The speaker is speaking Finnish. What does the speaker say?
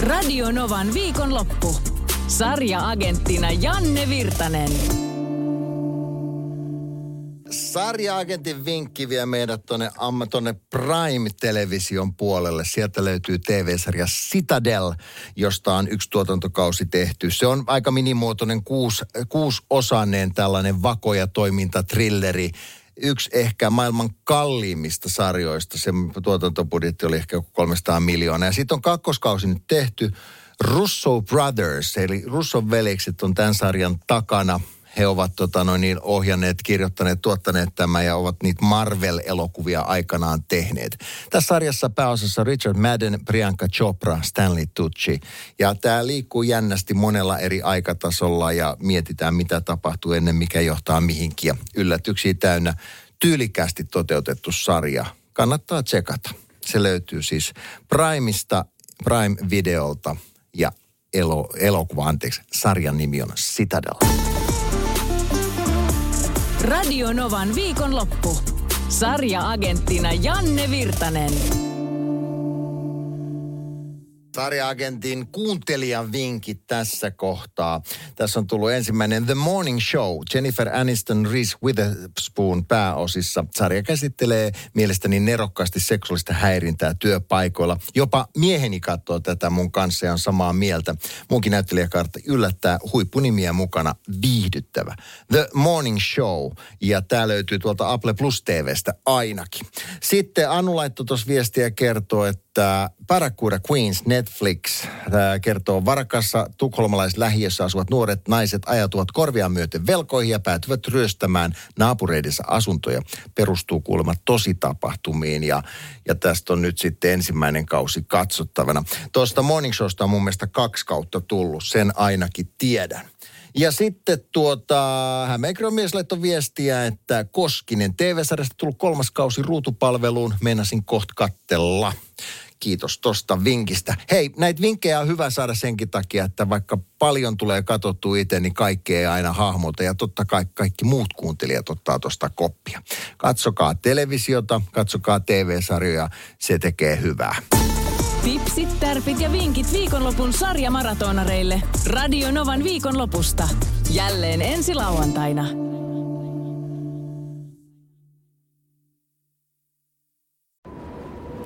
Radio Novan viikonloppu. Sarja-agenttina Janne Virtanen. Sarja-agentin vinkki vie meidät tuonne tonne Prime-television puolelle. Sieltä löytyy TV-sarja Citadel, josta on yksi tuotantokausi tehty. Se on aika minimuotoinen kuusi, kuusi-osainen tällainen vakoja toimintatrilleri yksi ehkä maailman kalliimmista sarjoista. Se tuotantobudjetti oli ehkä 300 miljoonaa. Ja sitten on kakkoskausi nyt tehty. Russo Brothers, eli Russo veljekset on tämän sarjan takana. He ovat tota, noin, niin ohjanneet, kirjoittaneet, tuottaneet tämän ja ovat niitä Marvel-elokuvia aikanaan tehneet. Tässä sarjassa pääosassa Richard Madden, Priyanka Chopra, Stanley Tucci. Ja tämä liikkuu jännästi monella eri aikatasolla ja mietitään, mitä tapahtuu ennen mikä johtaa mihinkin. Ja yllätyksiä täynnä tyylikästi toteutettu sarja. Kannattaa tsekata. Se löytyy siis Primeista, Prime-videolta ja elo, elokuva, anteeksi, sarjan nimi on Citadel. Radio Novan viikonloppu. Sarja-agenttina Janne Virtanen. Sarja-agentin kuuntelijan vinkit tässä kohtaa. Tässä on tullut ensimmäinen The Morning Show. Jennifer Aniston, Reese Witherspoon pääosissa. Sarja käsittelee mielestäni nerokkaasti seksuaalista häirintää työpaikoilla. Jopa mieheni katsoo tätä mun kanssa ja on samaa mieltä. Munkin näyttelijäkartta yllättää huippunimiä mukana. Viihdyttävä. The Morning Show. Ja tämä löytyy tuolta Apple Plus TVstä ainakin. Sitten Anu laittoi tuossa viestiä kertoo, että Paracuda Queens Netflix kertoo varakassa tukholmalaislähiössä asuvat nuoret naiset ajatuvat korviaan myöten velkoihin ja päätyvät ryöstämään naapureidensa asuntoja. Perustuu kuulemma tositapahtumiin ja, ja tästä on nyt sitten ensimmäinen kausi katsottavana. Tuosta Morning Showsta on mun mielestä kaksi kautta tullut, sen ainakin tiedän. Ja sitten tuota, Hämeenkyrön mies laittoi viestiä, että Koskinen TV-sarjasta tullut kolmas kausi ruutupalveluun. Meinasin kohta kattella. Kiitos tosta vinkistä. Hei, näitä vinkkejä on hyvä saada senkin takia, että vaikka paljon tulee katsottu itse, niin kaikki ei aina hahmota. Ja totta kai kaikki muut kuuntelijat ottaa tuosta koppia. Katsokaa televisiota, katsokaa TV-sarjoja, se tekee hyvää. Tipsit, tärpit ja vinkit viikonlopun sarjamaratonareille. Radio Novan viikonlopusta. Jälleen ensi lauantaina.